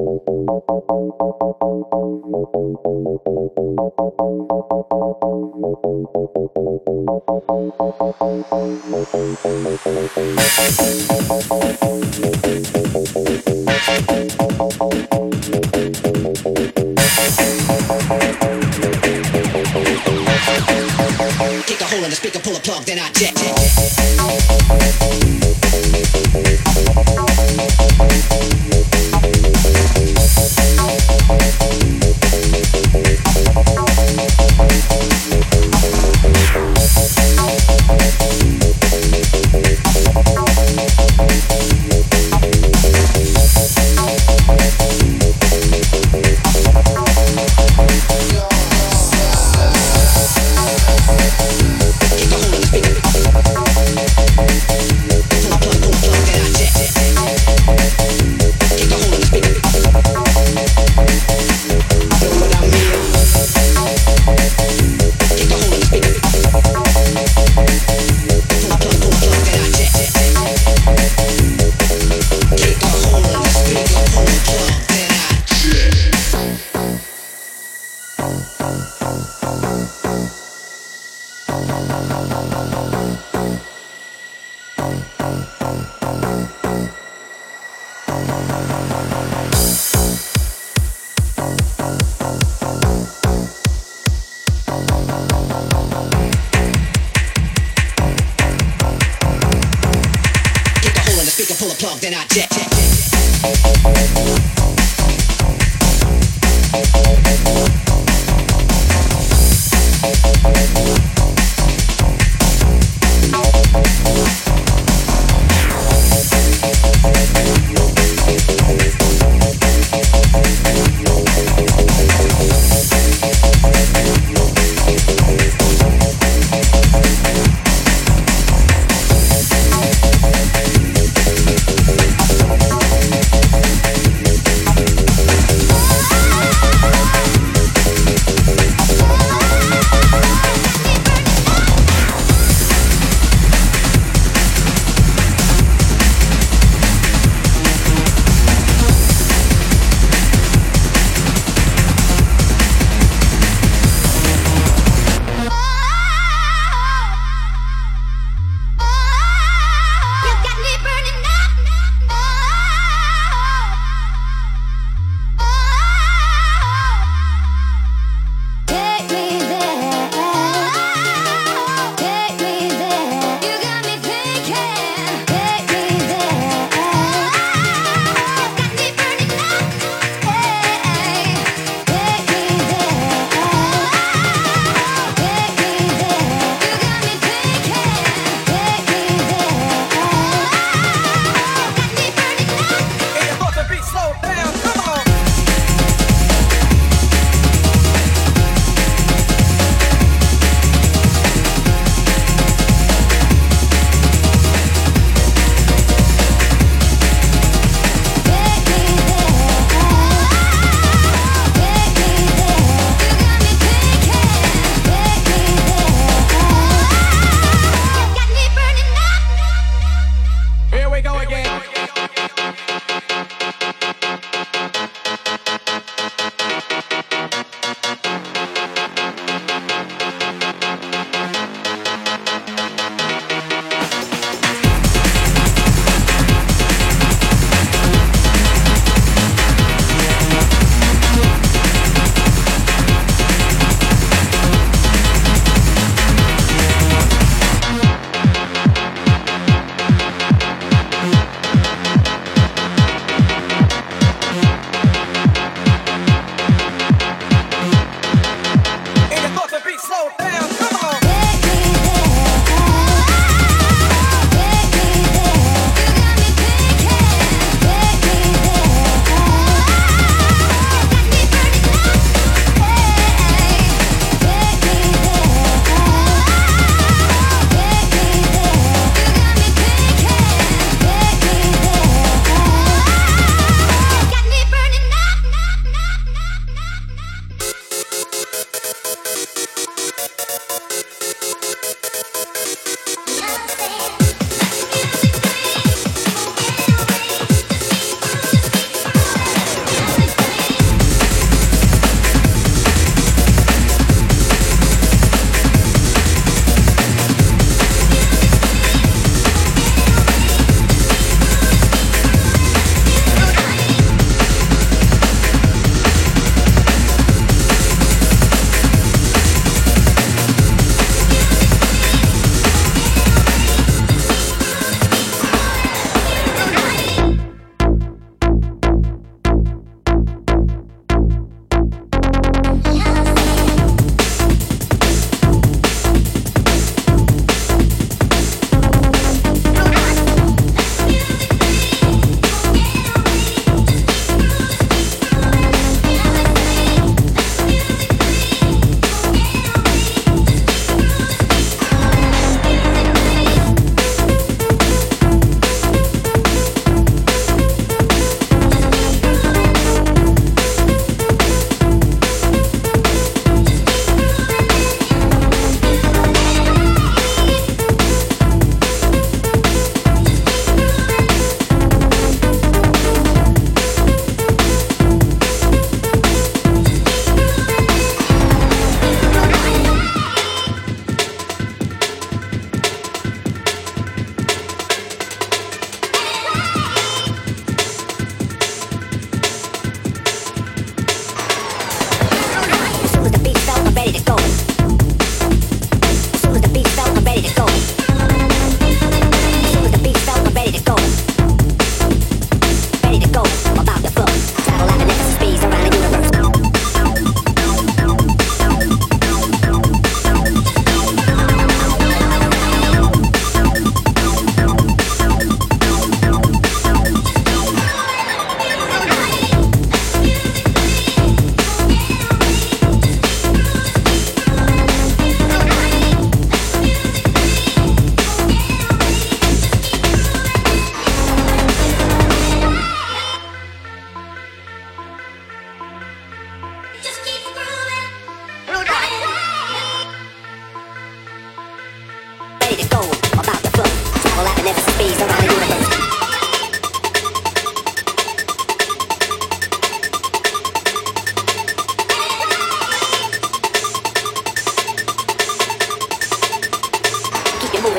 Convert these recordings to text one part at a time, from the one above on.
Take a hole in the speaker, pull a plug, then I jet. jet.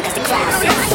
because the class.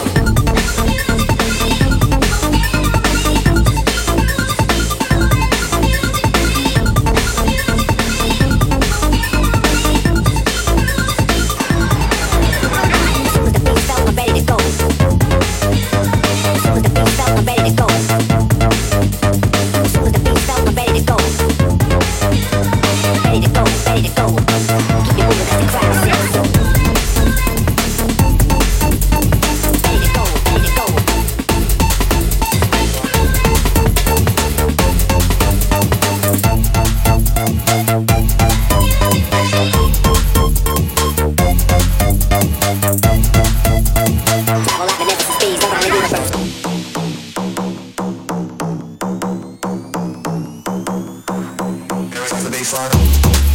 the bass line.